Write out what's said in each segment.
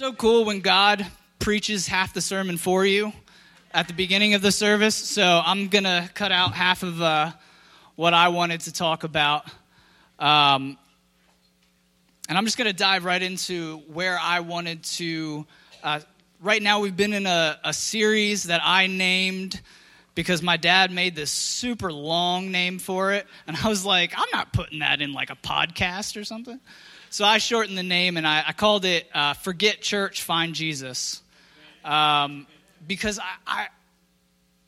so cool when God preaches half the sermon for you at the beginning of the service. So I'm going to cut out half of uh, what I wanted to talk about. Um, and I'm just going to dive right into where I wanted to. Uh, right now, we've been in a, a series that I named because my dad made this super long name for it. And I was like, I'm not putting that in like a podcast or something. So I shortened the name and I, I called it uh, Forget Church, Find Jesus. Um, because I, I,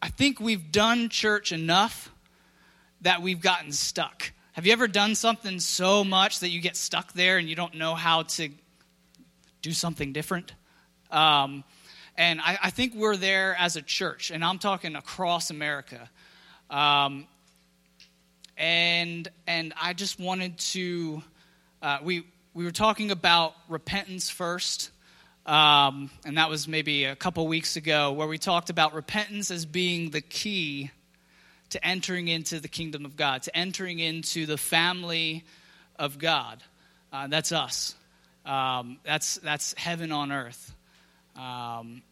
I think we've done church enough that we've gotten stuck. Have you ever done something so much that you get stuck there and you don't know how to do something different? Um, and I, I, think we're there as a church, and I'm talking across America. Um, and and I just wanted to uh, we we were talking about repentance first, um, and that was maybe a couple weeks ago, where we talked about repentance as being the key to entering into the kingdom of God, to entering into the family of God. Uh, that's us. Um, that's that's heaven on earth. Um,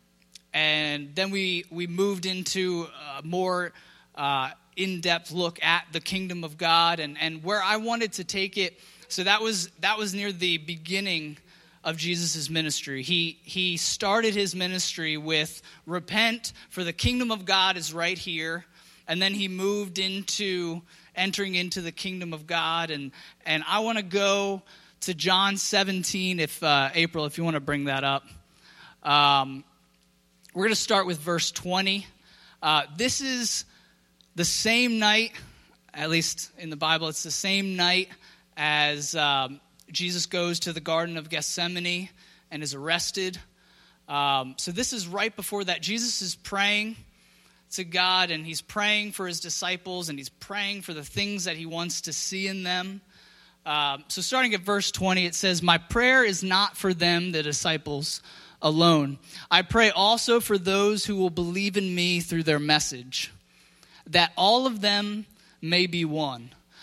and then we we moved into a more uh, in-depth look at the kingdom of God, and and where I wanted to take it so that was that was near the beginning of Jesus' ministry. He he started his ministry with repent for the kingdom of God is right here. And then he moved into entering into the kingdom of God. And and I want to go to John 17, if uh, April, if you want to bring that up. Um, we're going to start with verse 20. Uh, this is the same night, at least in the Bible, it's the same night as um, Jesus goes to the Garden of Gethsemane and is arrested. Um, so, this is right before that. Jesus is praying to God and he's praying for his disciples and he's praying for the things that he wants to see in them. Um, so, starting at verse 20, it says, My prayer is not for them, the disciples, alone. I pray also for those who will believe in me through their message, that all of them may be one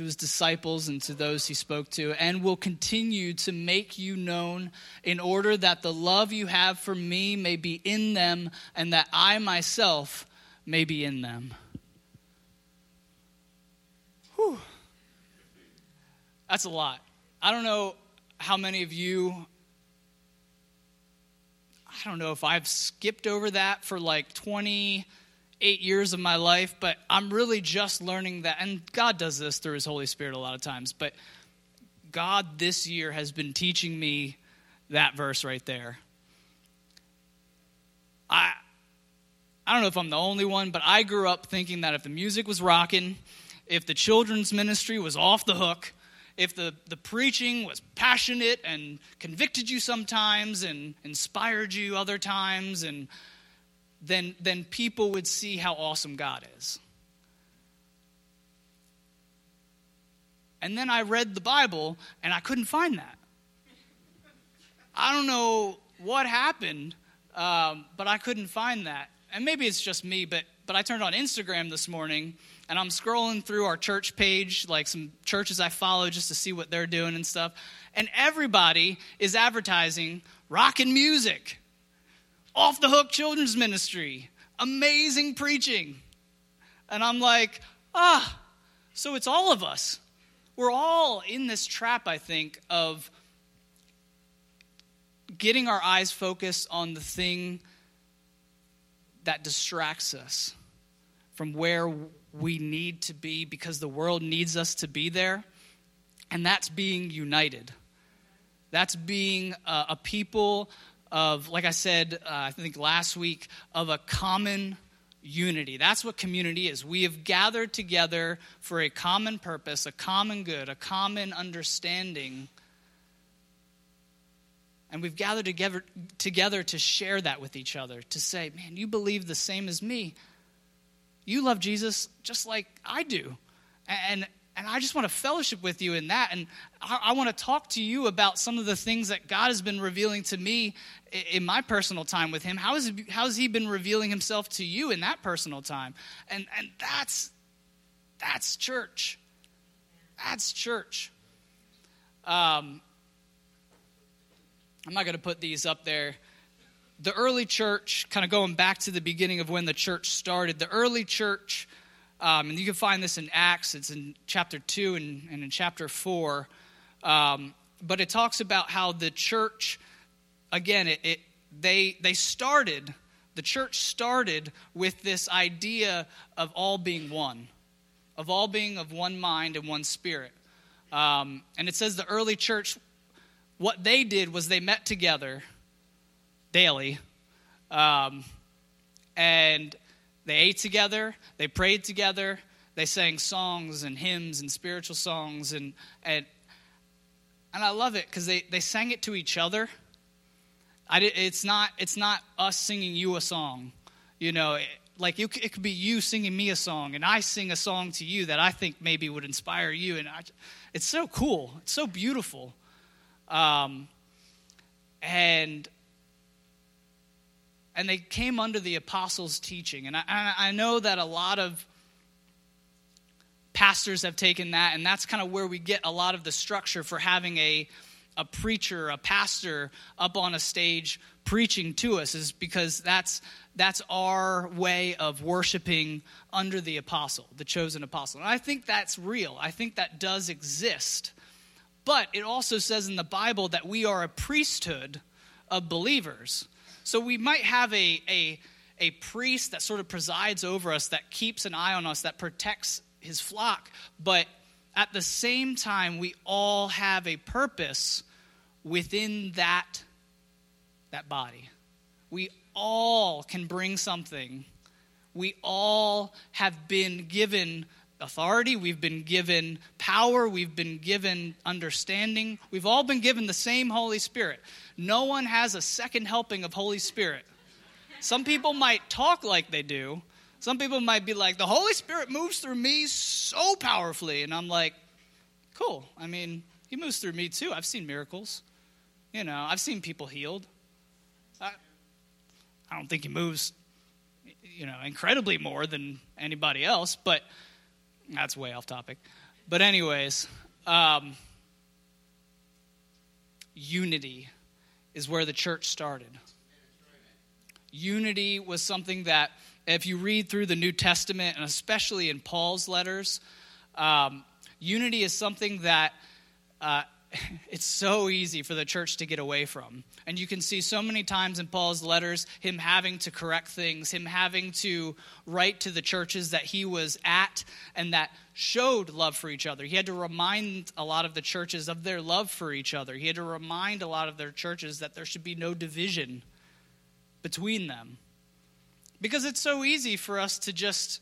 to his disciples and to those he spoke to, and will continue to make you known in order that the love you have for me may be in them and that I myself may be in them. Whew. That's a lot. I don't know how many of you, I don't know if I've skipped over that for like 20 eight years of my life, but I'm really just learning that. And God does this through His Holy Spirit a lot of times, but God this year has been teaching me that verse right there. I I don't know if I'm the only one, but I grew up thinking that if the music was rocking, if the children's ministry was off the hook, if the, the preaching was passionate and convicted you sometimes and inspired you other times and then, then people would see how awesome God is. And then I read the Bible and I couldn't find that. I don't know what happened, um, but I couldn't find that. And maybe it's just me, but, but I turned on Instagram this morning and I'm scrolling through our church page, like some churches I follow just to see what they're doing and stuff. And everybody is advertising rock and music. Off the Hook Children's Ministry, amazing preaching. And I'm like, ah, so it's all of us. We're all in this trap, I think, of getting our eyes focused on the thing that distracts us from where we need to be because the world needs us to be there, and that's being united. That's being a, a people of, like I said, uh, I think last week, of a common unity. That's what community is. We have gathered together for a common purpose, a common good, a common understanding. And we've gathered together, together to share that with each other, to say, man, you believe the same as me. You love Jesus just like I do. And, and I just want to fellowship with you in that. And I, I, want to talk to you about some of the things that God has been revealing to me in my personal time with Him. How, is, how has He been revealing Himself to you in that personal time? And, and that's, that's church. That's church. Um, I'm not going to put these up there. The early church, kind of going back to the beginning of when the church started, the early church um, and you can find this in Acts, it's in chapter 2 and, and in chapter 4. Um, but it talks about how the church, again, it, it, they, they started, the church started with this idea of all being one, of all being of one mind and one spirit. Um, and it says the early church, what they did was they met together daily. Um, and they ate together, they prayed together, they sang songs and hymns and spiritual songs. And, and, and I love it because they, they sang it to each other. I, it's, not, it's not us singing you a song. You know, it, like it, it could be you singing me a song, and I sing a song to you that I think maybe would inspire you. And I, it's so cool, it's so beautiful. Um, and and they came under the apostles' teaching. And I, I know that a lot of pastors have taken that, and that's kind of where we get a lot of the structure for having a, a preacher, a pastor up on a stage preaching to us, is because that's, that's our way of worshiping under the apostle, the chosen apostle. And I think that's real. I think that does exist. But it also says in the Bible that we are a priesthood of believers. So we might have a, a, a priest that sort of presides over us, that keeps an eye on us, that protects his flock. But at the same time, we all have a purpose within that, that body. We all can bring something. We all have been given authority, we've been given power, we've been given understanding. We've all been given the same Holy Spirit. No one has a second helping of Holy Spirit. Some people might talk like they do. Some people might be like, the Holy Spirit moves through me so powerfully. And I'm like, cool. I mean, he moves through me too. I've seen miracles. You know, I've seen people healed. I, I don't think he moves, you know, incredibly more than anybody else, but that's way off topic. But, anyways, um, unity is where the church started. Unity was something that, if you read through the New Testament, and especially in Paul's letters, um, unity is something that uh, it's so easy for the church to get away from. And you can see so many times in Paul's letters him having to correct things, him having to write to the churches that he was at and that showed love for each other. He had to remind a lot of the churches of their love for each other. He had to remind a lot of their churches that there should be no division between them. Because it's so easy for us to just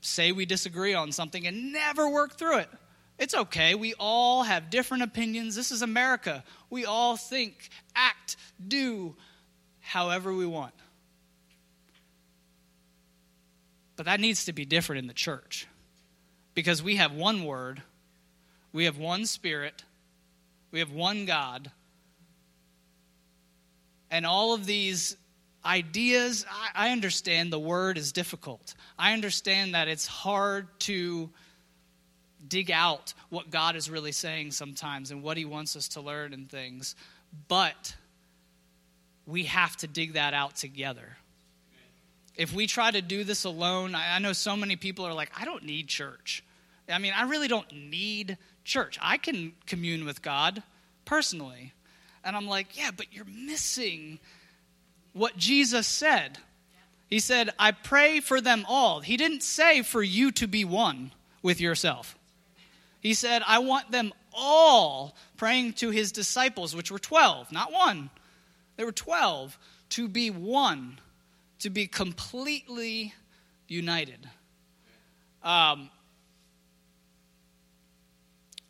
say we disagree on something and never work through it. It's okay. We all have different opinions. This is America. We all think, act, do however we want. But that needs to be different in the church because we have one word, we have one spirit, we have one God. And all of these ideas, I, understand the word is difficult. I understand that it's hard to dig out what God is really saying sometimes and what He wants us to learn and things. But we have to dig that out together. If we try to do this alone, I know so many people are like, I don't need church. I mean, I really don't need church. I can commune with God personally. And I'm like, yeah, but you're missing what Jesus said. He said, I pray for them all. He didn't say for you to be one with yourself. He said, I want them all praying to his disciples, which were 12, not one. There were 12, to be one, to be completely united. Um,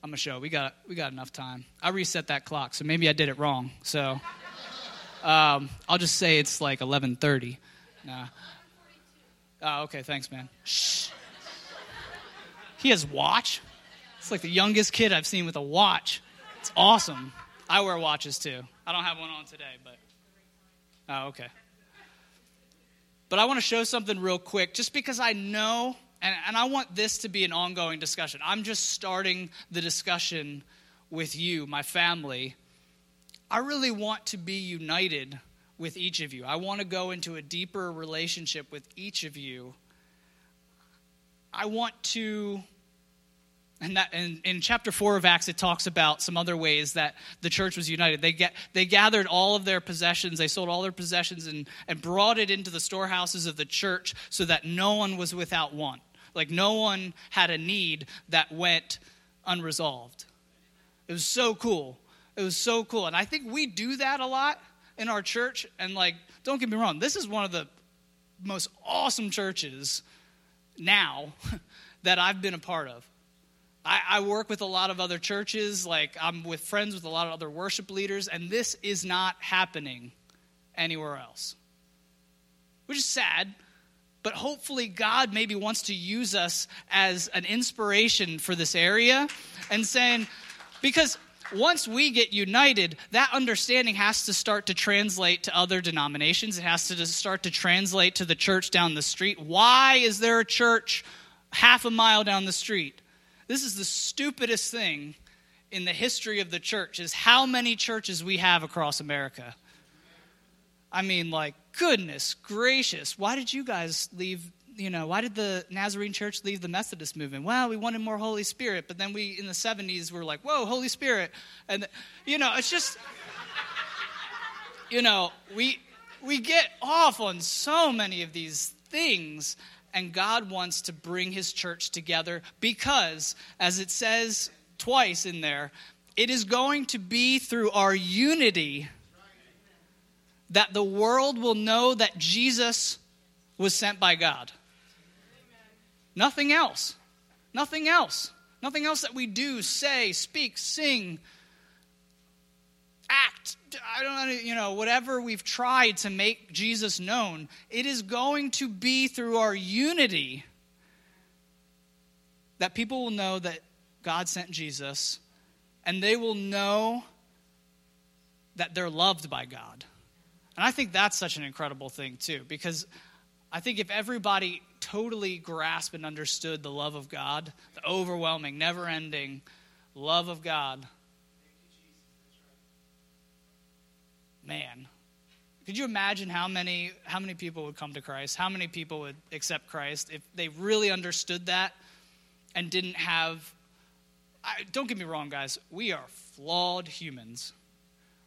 I'm a show. We got we got enough time. I reset that clock, so maybe I did it wrong. So um, I'll just say it's like 11:30. Nah. Oh, okay. Thanks, man. Shh. He has watch. It's like the youngest kid I've seen with a watch. It's awesome. I wear watches too. I don't have one on today, but oh, okay. But I want to show something real quick, just because I know and, and I want this to be an ongoing discussion. I'm just starting the discussion with you, my family. I really want to be united with each of you. I want to go into a deeper relationship with each of you. I want to and that in, in chapter 4 of Acts, it talks about some other ways that the church was united. They, get, they gathered all of their possessions, they sold all their possessions, and, and brought it into the storehouses of the church so that no one was without want. Like no one had a need that went unresolved. It was so cool. It was so cool. And I think we do that a lot in our church. And like, don't get me wrong, this is one of the most awesome churches now that I've been a part of. I, I, work with a lot of other churches, like I'm with friends with a lot of other worship leaders, and this is not happening anywhere else. Which is sad, but hopefully God maybe wants to use us as an inspiration for this area and saying, because once we get united, that understanding has to start to translate to other denominations. It has to start to translate to the church down the street. Why is there a church half a mile down the street? This is the stupidest thing in the history of the church is how many churches we have across America. I mean, like, goodness gracious, why did you guys leave? You know, why did the Nazarene church leave the Methodist movement? Well, we wanted more Holy Spirit, but then we, in the 70s, were like, whoa, Holy Spirit. And, you know, it's just, you know, we, we get off on so many of these things and God wants to bring his church together because, as it says twice in there, it is going to be through our unity that the world will know that Jesus was sent by God. Nothing else. Nothing else. Nothing else that we do, say, speak, sing, act, I don't you know, whatever we've tried to make Jesus known, it is going to be through our unity that people will know that God sent Jesus and they will know that they're loved by God. And I think that's such an incredible thing, too, because I think if everybody totally grasped and understood the love of God, the overwhelming, never ending love of God, man, could you imagine how many how many people would come to Christ? How many people would accept Christ if they really understood that and didn't have I, don't get me wrong guys, we are flawed humans.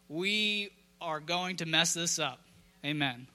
We are going to mess this up. Amen.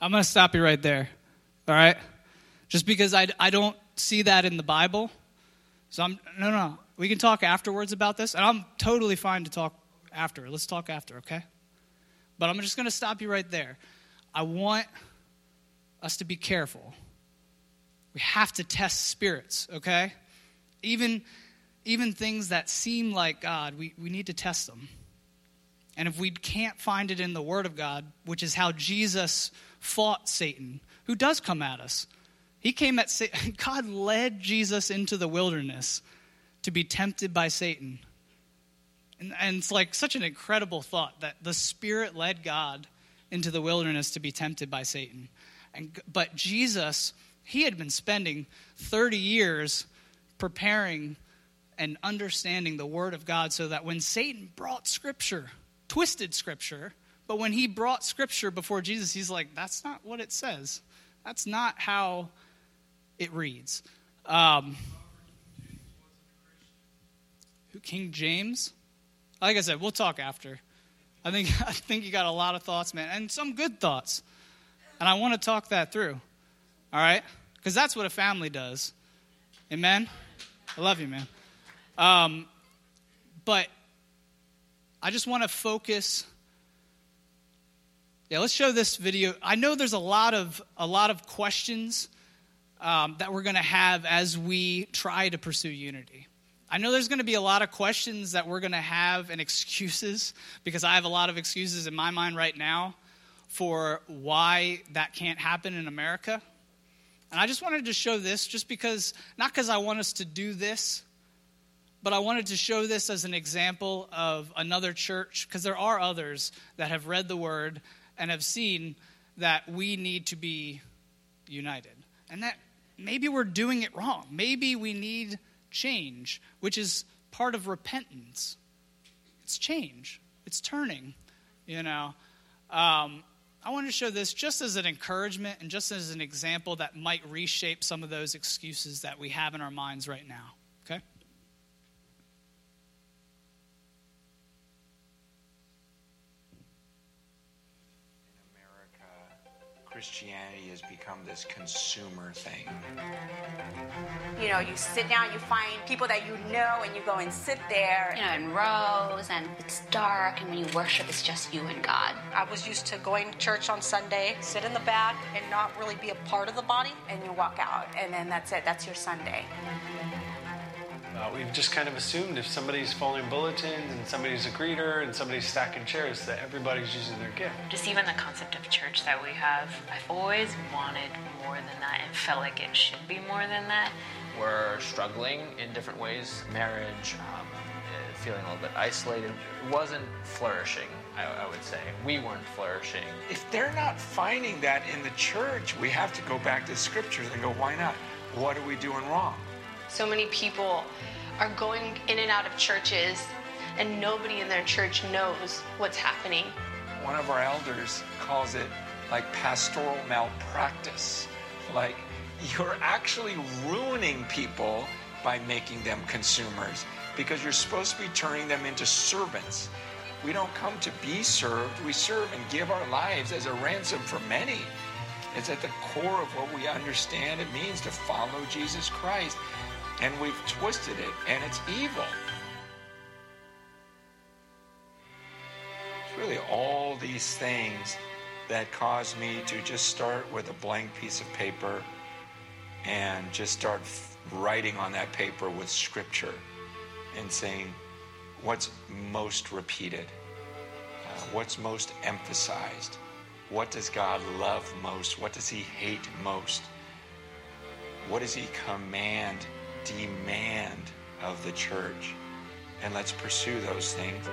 I'm going to stop you right there. All right? Just because I, I don't see that in the Bible. So I'm, no, no. We can talk afterwards about this. And I'm totally fine to talk after. Let's talk after, okay? But I'm just going to stop you right there. I want us to be careful. We have to test spirits, okay? Even, even things that seem like God, we, we need to test them. And if we can't find it in the Word of God, which is how Jesus fought Satan, who does come at us, he came at. God led Jesus into the wilderness to be tempted by Satan. And, and it's like such an incredible thought that the Spirit led God into the wilderness to be tempted by Satan. And, but Jesus, he had been spending 30 years preparing and understanding the Word of God so that when Satan brought Scripture, twisted Scripture, but when he brought Scripture before Jesus, he's like, that's not what it says. That's not how it reads. Um, King James? Like I said, we'll talk after. I think I think you got a lot of thoughts, man, and some good thoughts. And I want to talk that through. All right? Because that's what a family does. Amen? I love you, man. Um, but I just want to focus. Yeah, let's show this video. I know there's a lot of a lot of questions um, that we're going to have as we try to pursue unity. I know there's going to be a lot of questions that we're going to have and excuses because I have a lot of excuses in my mind right now for why that can't happen in America. And I just wanted to show this just because, not because I want us to do this, but I wanted to show this as an example of another church because there are others that have read the word and have seen that we need to be united. And that maybe we're doing it wrong. Maybe we need change, which is part of repentance. It's change, it's turning, you know. Um, I want to show this just as an encouragement and just as an example that might reshape some of those excuses that we have in our minds right now. Okay? Christianity has become this consumer thing. You know, you sit down, you find people that you know, and you go and sit there. You know, in rows, and it's dark, and when you worship, it's just you and God. I was used to going to church on Sunday, sit in the back, and not really be a part of the body. And you walk out, and then that's it. That's your Sunday. Uh, we've just kind of assumed if somebody's folding bulletins and somebody's a greeter and somebody's stacking chairs that everybody's using their gift. Just even the concept of church that we have, I've always wanted more than that and felt like it should be more than that. We're struggling in different ways. Marriage, um, feeling a little bit isolated, wasn't flourishing. I, I would say we weren't flourishing. If they're not finding that in the church, we have to go back to the scriptures and go, why not? What are we doing wrong? So many people are going in and out of churches and nobody in their church knows what's happening. One of our elders calls it like pastoral malpractice. Like you're actually ruining people by making them consumers because you're supposed to be turning them into servants. We don't come to be served, we serve and give our lives as a ransom for many. It's at the core of what we understand it means to follow Jesus Christ and we've twisted it, and it's evil. It's really all these things that caused me to just start with a blank piece of paper and just start writing on that paper with scripture and saying what's most repeated, uh, what's most emphasized, what does God love most, what does He hate most, what does He command demand of the church. And let's pursue those things.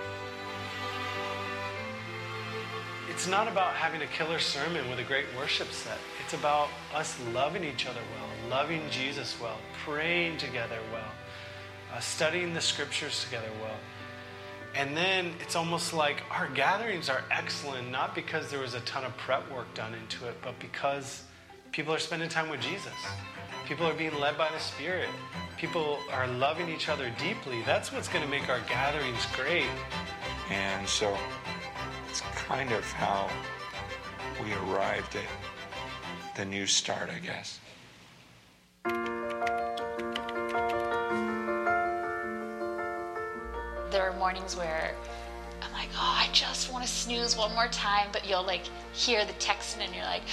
It's not about having a killer sermon with a great worship set. It's about us loving each other well, loving Jesus well, praying together well, uh, studying the scriptures together well. And then it's almost like our gatherings are excellent, not because there was a ton of prep work done into it, but because people are spending time with Jesus. People are being led by the Spirit. People are loving each other deeply. That's what's going to make our gatherings great. And so it's kind of how we arrived at the new start, I guess. There are mornings where I'm like, oh, I just want to snooze one more time, but you'll like hear the text and you're like,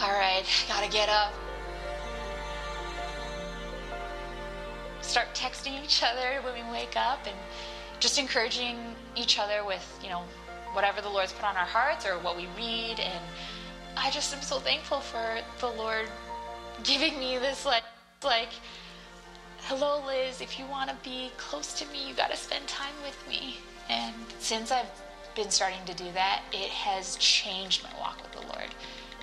all right, gotta get up. Start texting each other when we wake up and just encouraging each other with, you know, whatever the Lord's put on our hearts or what we read. And I just am so thankful for the Lord giving me this, like, like hello, Liz, if you want to be close to me, you got to spend time with me. And since I've been starting to do that, it has changed my walk with the Lord.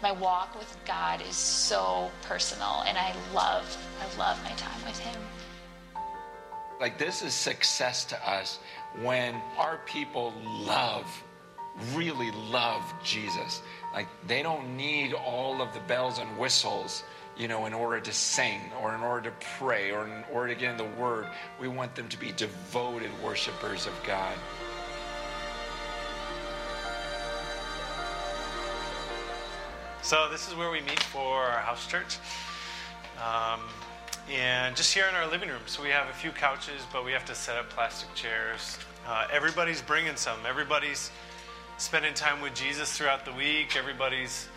My walk with God is so personal, and I love, I love my time with Him. Like, this is success to us when our people love, really love Jesus. Like, they don't need all of the bells and whistles, you know, in order to sing or in order to pray or in order to get in the Word. We want them to be devoted worshipers of God. So this is where we meet for our house church. Um, and just here in our living room. So we have a few couches, but we have to set up plastic chairs. Uh, everybody's bringing some. Everybody's spending time with Jesus throughout the week. Everybody's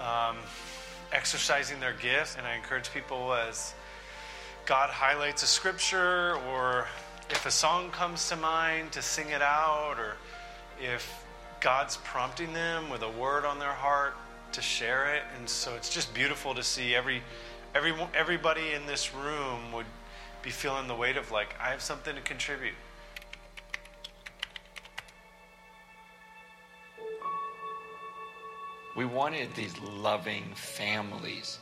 um, exercising their gifts. And I encourage people as God highlights a scripture or if a song comes to mind to sing it out or if God's prompting them with a word on their heart to share it. And so it's just beautiful to see every, every everybody in this room would be feeling the weight of like, I have something to contribute. We wanted these loving families.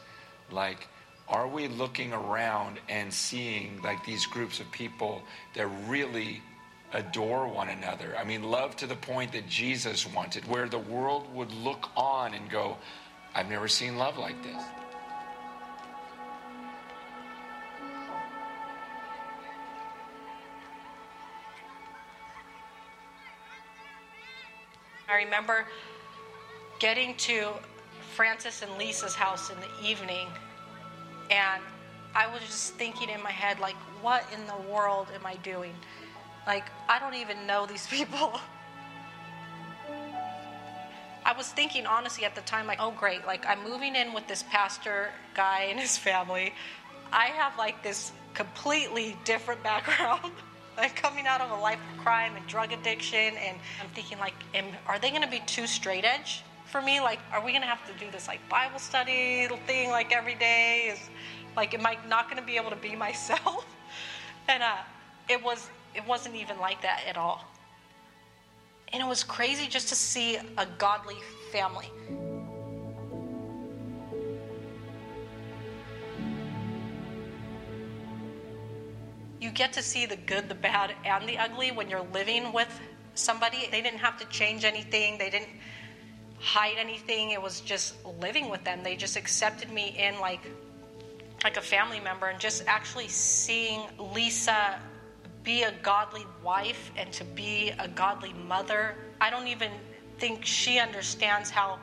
Like, are we looking around and seeing like these groups of people that really adore one another? I mean, love to the point that Jesus wanted, where the world would look on and go, I've never seen love like this. I remember getting to Francis and Lisa's house in the evening, and I was just thinking in my head, like, what in the world am I doing? Like, I don't even know these people. I was thinking honestly at the time, like, oh, great, like, I'm moving in with this pastor guy and his family. I have like this completely different background. Like coming out of a life of crime and drug addiction and i'm thinking like am, are they going to be too straight edge for me? Like are we going to have to do this like bible study thing like every day? Is like am i not going to be able to be myself? And uh, it was it wasn't even like that at all. And it was crazy just to see a godly family you get to see the good, the bad, and the ugly when you're living with somebody. They didn't have to change anything, they didn't hide anything. It was just living with them. They just accepted me in like like a family member and just actually seeing Lisa be a godly wife and to be a godly mother. I don't even think she understands how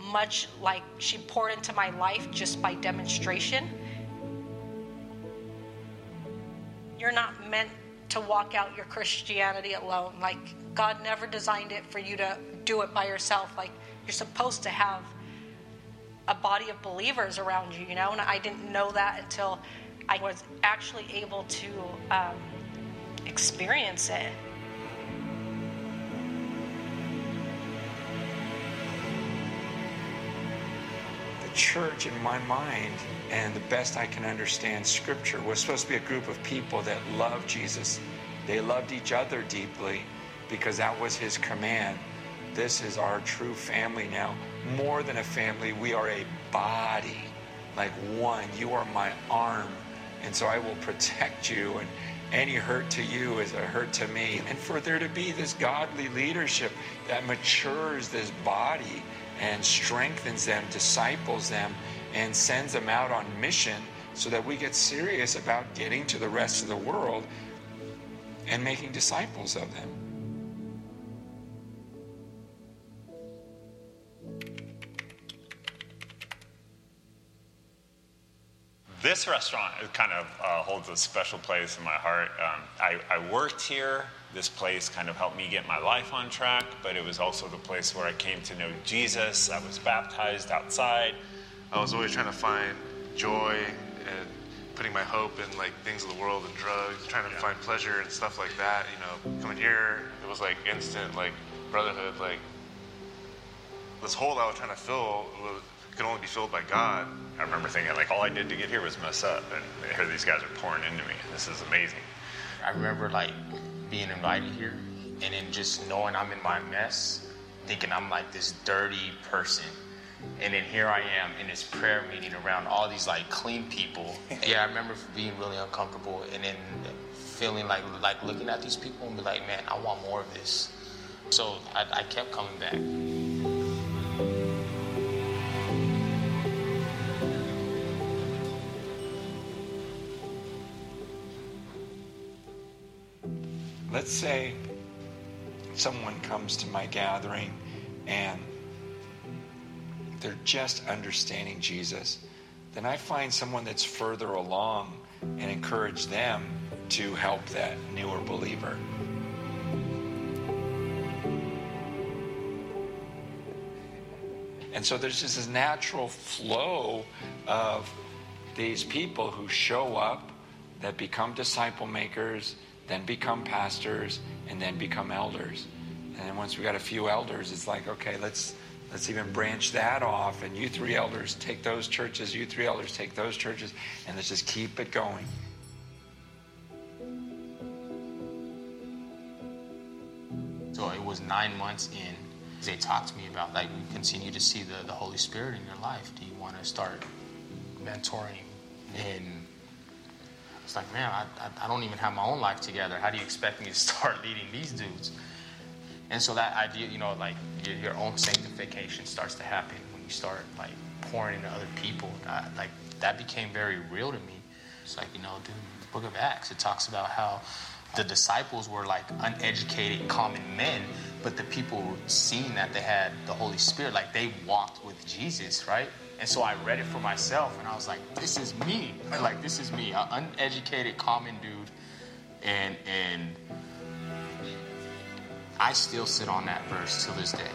much like she poured into my life just by demonstration. You're not meant to walk out your Christianity alone. Like, God never designed it for you to do it by yourself. Like, you're supposed to have a body of believers around you, you know? And I didn't know that until I was actually able to um, experience it. Church, in my mind, and the best I can understand Scripture, was supposed to be a group of people that loved Jesus. They loved each other deeply because that was His command. This is our true family now. More than a family, we are a body, like one. You are my arm, and so I will protect you. And any hurt to you is a hurt to me. And for there to be this godly leadership that matures this body and strengthens them, disciples them, and sends them out on mission so that we get serious about getting to the rest of the world and making disciples of them. This restaurant kind of uh, holds a special place in my heart. Um, I, I worked here. This place kind of helped me get my life on track, but it was also the place where I came to know Jesus. I was baptized outside. I was always trying to find joy and putting my hope in like things of the world and drugs, trying to find pleasure and stuff like that. You know, coming here, it was like instant like brotherhood. Like this hole I was trying to fill was, could only be filled by God. I remember thinking, like, all I did to get here was mess up, and here these guys are pouring into me. This is amazing. I remember like being invited here, and then just knowing I'm in my mess, thinking I'm like this dirty person. And then here I am in this prayer meeting around all these like clean people. Yeah, I remember being really uncomfortable and then feeling like like looking at these people and be like, man, I want more of this. So I, I kept coming back. Let's say someone comes to my gathering and they're just understanding Jesus. Then I find someone that's further along and encourage them to help that newer believer. And so there's just this natural flow of these people who show up that become disciple makers, then become pastors, and then become elders. And then once we got a few elders, it's like, okay, let's let's even branch that off. And you three elders take those churches, you three elders take those churches, and let's just keep it going. So it was nine months in. They talked to me about like we continue to see the, the Holy Spirit in your life. Do you want to start mentoring? And it's like, man, I, I, I don't even have my own life together. How do you expect me to start leading these dudes? And so that idea, you know, like your, your own sanctification starts to happen when you start like pouring into other people. Uh, like that became very real to me. It's like, you know, dude, the Book of Acts, it talks about how the disciples were like uneducated common men, but the people seeing that they had the Holy Spirit, like they walked with Jesus, right? And so I read it for myself and I was like, this is me. Like, this is me, an uneducated common dude. And, and I still sit on that verse till this day.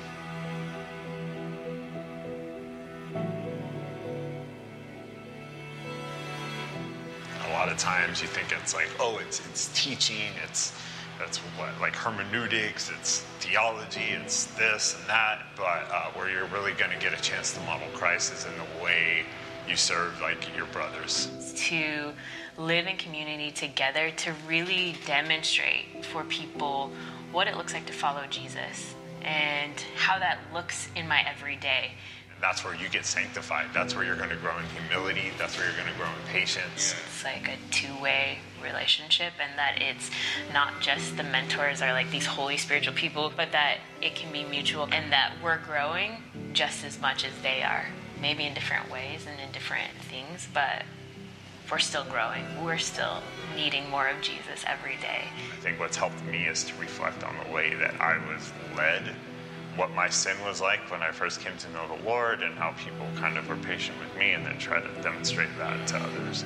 A lot of times you think it's like, oh, it's it's teaching, it's that's what like hermeneutics, it's theology, it's this and that. But uh, where you're really going to get a chance to model Christ is in the way you serve like your brothers. to live in community together to really demonstrate for people what it looks like to follow Jesus and how that looks in my everyday. That's where you get sanctified. That's where you're going to grow in humility. That's where you're going to grow in patience. It's like a two way relationship, and that it's not just the mentors are like these holy spiritual people, but that it can be mutual and that we're growing just as much as they are. Maybe in different ways and in different things, but we're still growing. We're still needing more of Jesus every day. I think what's helped me is to reflect on the way that I was led, what my sin was like when I first came to know the Lord, and how people kind of were patient with me, and then try to demonstrate that to others.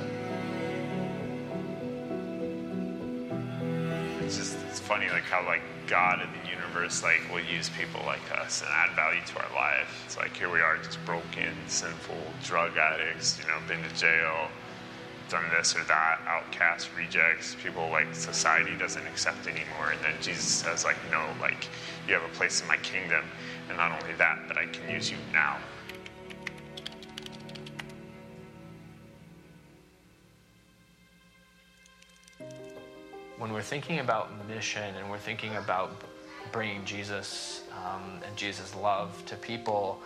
Funny like how like God and the universe like will use people like us and add value to our life. It's like here we are just broken, sinful, drug addicts, you know, been to jail, done this or that, outcasts, rejects, people like society doesn't accept anymore. And then Jesus says, like, no, like, you have a place in my kingdom. And not only that, but I can use you now. When we're thinking about mission and we're thinking about bringing Jesus um, and Jesus' love to people,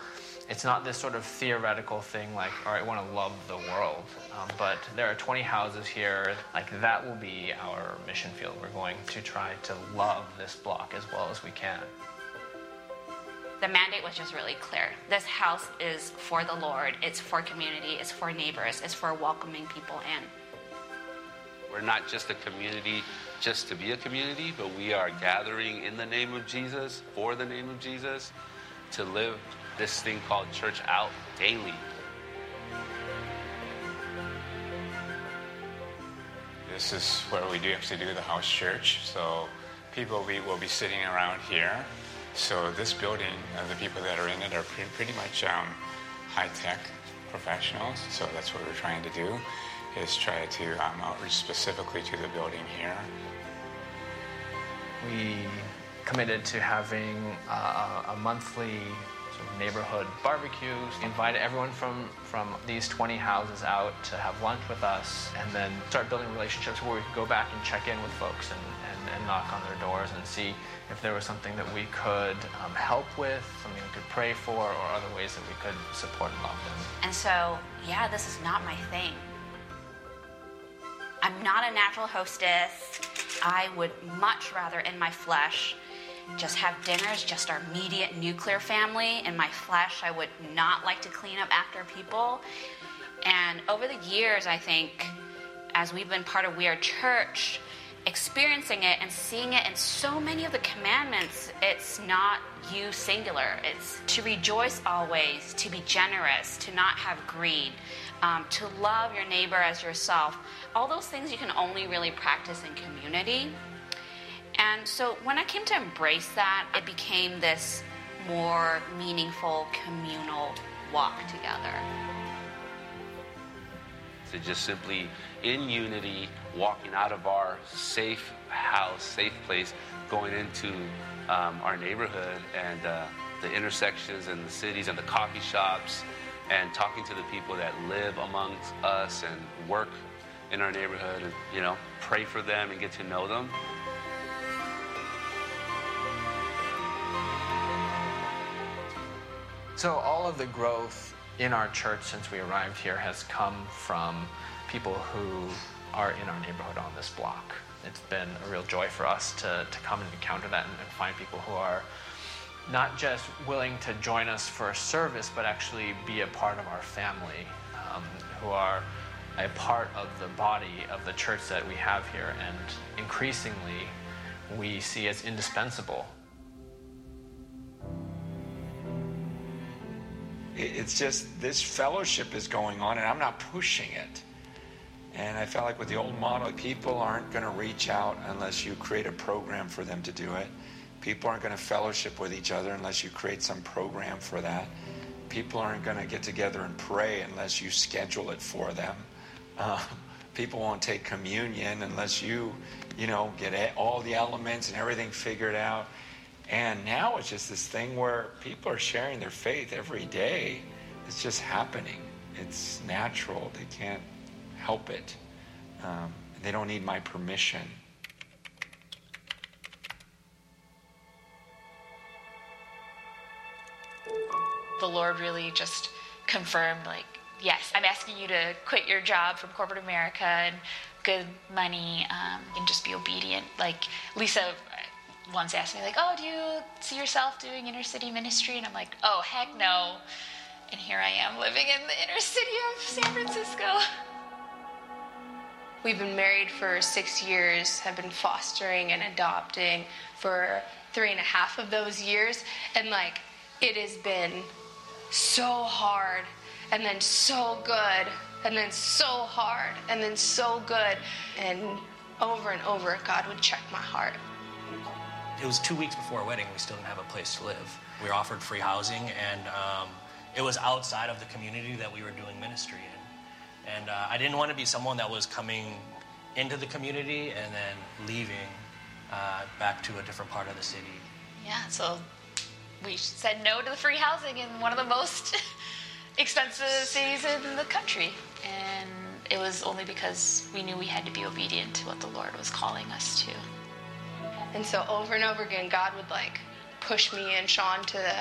it's not this sort of theoretical thing like, all right, I want to love the world. Um, but there are 20 houses here. Like, that will be our mission field. We're going to try to love this block as well as we can. The mandate was just really clear. This house is for the Lord, it's for community, it's for neighbors, it's for welcoming people in. We're not just a community just to be a community, but we are gathering in the name of Jesus, for the name of Jesus, to live this thing called church out daily. This is where we do actually do the house church. So people we will be sitting around here. So this building, uh, the people that are in it are pre- pretty much um, high tech. professionals. So that's what we're trying to do, is try to um, outreach specifically to the building here. We committed to having uh, a monthly sort of neighborhood barbecue. Invite everyone from, from these 20 houses out to have lunch with us and then start building relationships where we could go back and check in with folks and, and, and knock on their doors and see if there was something that we could um, help with, something we could pray for, or other ways that we could support and love them. And so, yeah, this is not my thing. I'm not a natural hostess. I would much rather in my flesh just have dinners, just our immediate nuclear family. In my flesh, I would not like to clean up after people. And over the years, I think, as we've been part of We Are Church, experiencing it and seeing it in so many of the commandments, it's not you singular. It's to rejoice always, to be generous, to not have greed, um, to love your neighbor as yourself. All those things you can only really practice in community. And so when I came to embrace that, it became this more meaningful communal walk together. To just simply, in unity, walking out of our safe house, safe place, going into um, our neighborhood and uh, the intersections and the cities and the coffee shops and talking to the people that live amongst us and work in our neighborhood and, you know, pray for them and get to know them. So, all of the growth in our church since we arrived here has come from people who are in our neighborhood on this block. It's been a real joy for us to, to come and encounter that and, and find people who are not just willing to join us for service, but actually be a part of our family, um, who are a part of the body of the church that we have here, and increasingly we see as indispensable. It's just this fellowship is going on, and I'm not pushing it. And I felt like with the old model, people aren't going to reach out unless you create a program for them to do it. People aren't going to fellowship with each other unless you create some program for that. People aren't going to get together and pray unless you schedule it for them. Uh, people won't take communion unless you, you know, get all the elements and everything figured out. And now it's just this thing where people are sharing their faith every day. It's just happening. It's natural. They can't help it. Um, they don't need my permission. The Lord really just confirmed, like, yes, I'm asking you to quit your job from corporate America and good money um, and just be obedient. Like, Lisa once asked me, like, oh, do you see yourself doing inner city ministry? And I'm like, oh, heck no. And here I am living in the inner city of San Francisco. We've been married for six years, have been fostering and adopting for three and a half of those years. And like, it has been so hard, and then so good, and then so hard, and then so good. And over and over, God would check my heart. It was two weeks before our wedding. We still didn't have a place to live. We were offered free housing, and um, it was outside of the community that we were doing ministry in. And uh, I didn't want to be someone that was coming into the community and then leaving uh, back to a different part of the city. Yeah, so we said no to the free housing in one of the most expensive cities in the country. And it was only because we knew we had to be obedient to what the Lord was calling us to. And so over and over again, God would like push me and Sean to the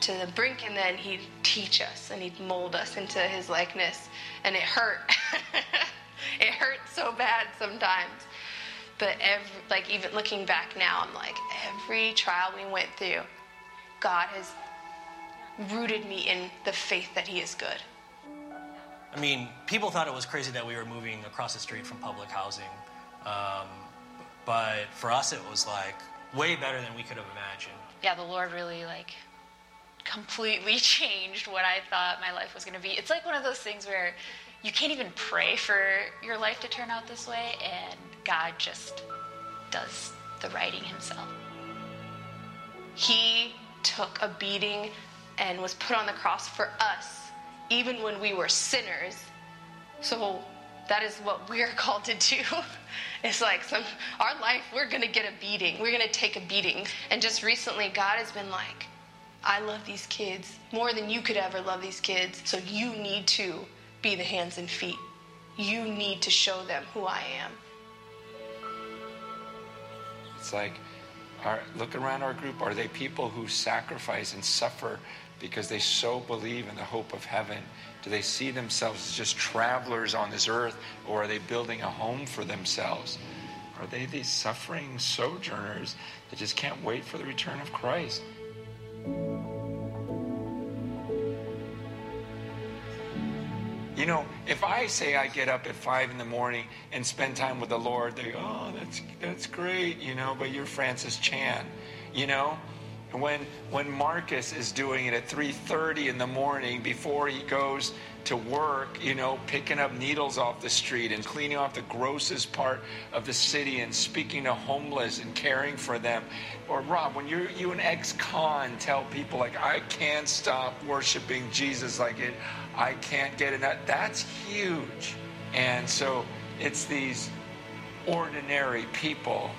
to the brink, and then he'd teach us and he'd mold us into his likeness, and it hurt. it hurt so bad sometimes. But every, like even looking back now, I'm like every trial we went through, God has rooted me in the faith that He is good. I mean, people thought it was crazy that we were moving across the street from public housing. Um, but for us, it was like way better than we could have imagined. Yeah, the Lord really like completely changed what I thought my life was going to be. It's like one of those things where you can't even pray for your life to turn out this way, and God just does the writing himself. He took a beating and was put on the cross for us, even when we were sinners. So that is what we're called to do. It's like some our life, we're gonna get a beating. We're gonna take a beating. And just recently, God has been like, I love these kids more than you could ever love these kids. So you need to be the hands and feet. You need to show them who I am. It's like, look around our group. Are they people who sacrifice and suffer because they so believe in the hope of heaven? Do they see themselves as just travelers on this earth, or are they building a home for themselves? Are they these suffering sojourners that just can't wait for the return of Christ? You know, if I say I get up at five in the morning and spend time with the Lord, they go, "Oh, that's that's great," you know. But you're Francis Chan, you know. When when Marcus is doing it at 3:30 in the morning before he goes to work, you know, picking up needles off the street and cleaning off the grossest part of the city and speaking to homeless and caring for them. Or Rob, when you you an ex-con tell people like I can't stop worshiping Jesus like it, I can't get enough. That's huge. And so it's these ordinary people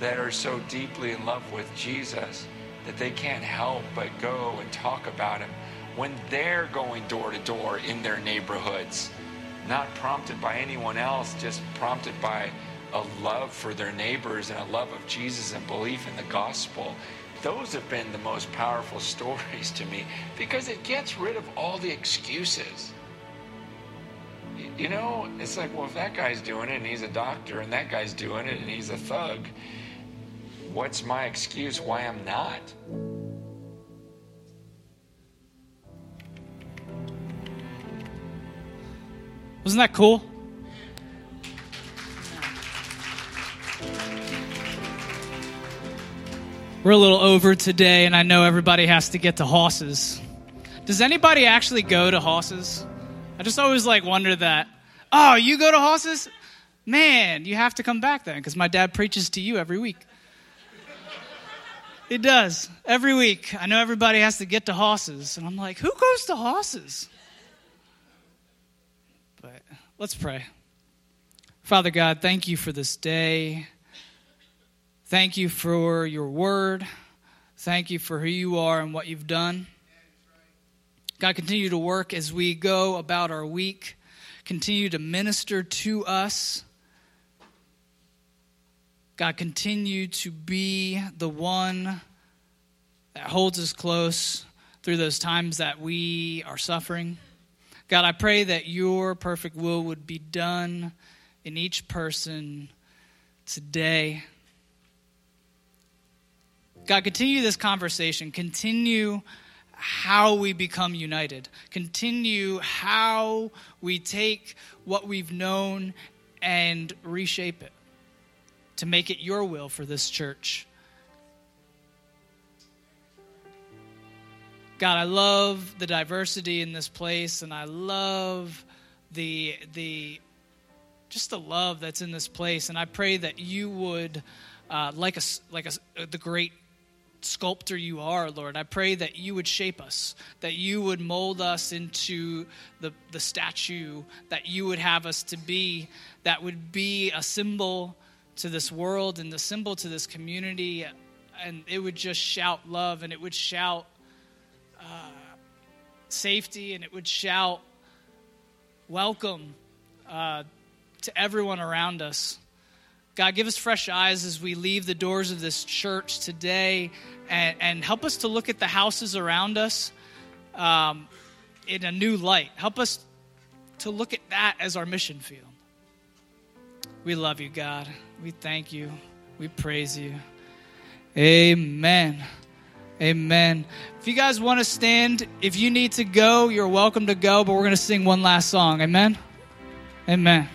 that are so deeply in love with Jesus that they can't help but go and talk about him when they're going door to door in their neighborhoods, not prompted by anyone else, just prompted by a love for their neighbors and a love of Jesus and belief in the gospel. Those have been the most powerful stories to me because it gets rid of all the excuses. You know, it's like, well, if that guy's doing it and he's a doctor, and that guy's doing it and he's a thug, what's my excuse why I'm not? Wasn't that cool? We're a little over today, and I know everybody has to get to Hosses. Does anybody actually go to Hosses? I just always like wonder that. Oh, you go to Hosses? Man, you have to come back then because my dad preaches to you every week. It does every week. I know everybody has to get to Hosses, and I'm like, who goes to Hosses? But let's pray. Father God, thank you for this day. Thank you for your word. Thank you for who you are and what you've done. God, continue to work as we go about our week. Continue to minister to us. God, continue to be the one that holds us close through those times that we are suffering. God, I pray that your perfect will would be done in each person today. God, continue this conversation. Continue how we become united. Continue how we take what we've known and reshape it to make it your will for this church. God, I love the diversity in this place and I love the the just the love that's in this place and I pray that you would uh, like a like a the great sculptor you are, Lord. I pray that you would shape us, that you would mold us into the, the statue that you would have us to be, that would be a symbol to this world and the symbol to this community. And it would just shout love and it would shout uh, safety and it would shout welcome uh, to everyone around us. God, give us fresh eyes as we leave the doors of this church today and, and help us to look at the houses around us um, in a new light. Help us to look at that as our mission field. We love you, God. We thank you. We praise you. Amen. Amen. If you guys want to stand, if you need to go, you're welcome to go, but we're going to sing one last song. Amen. Amen.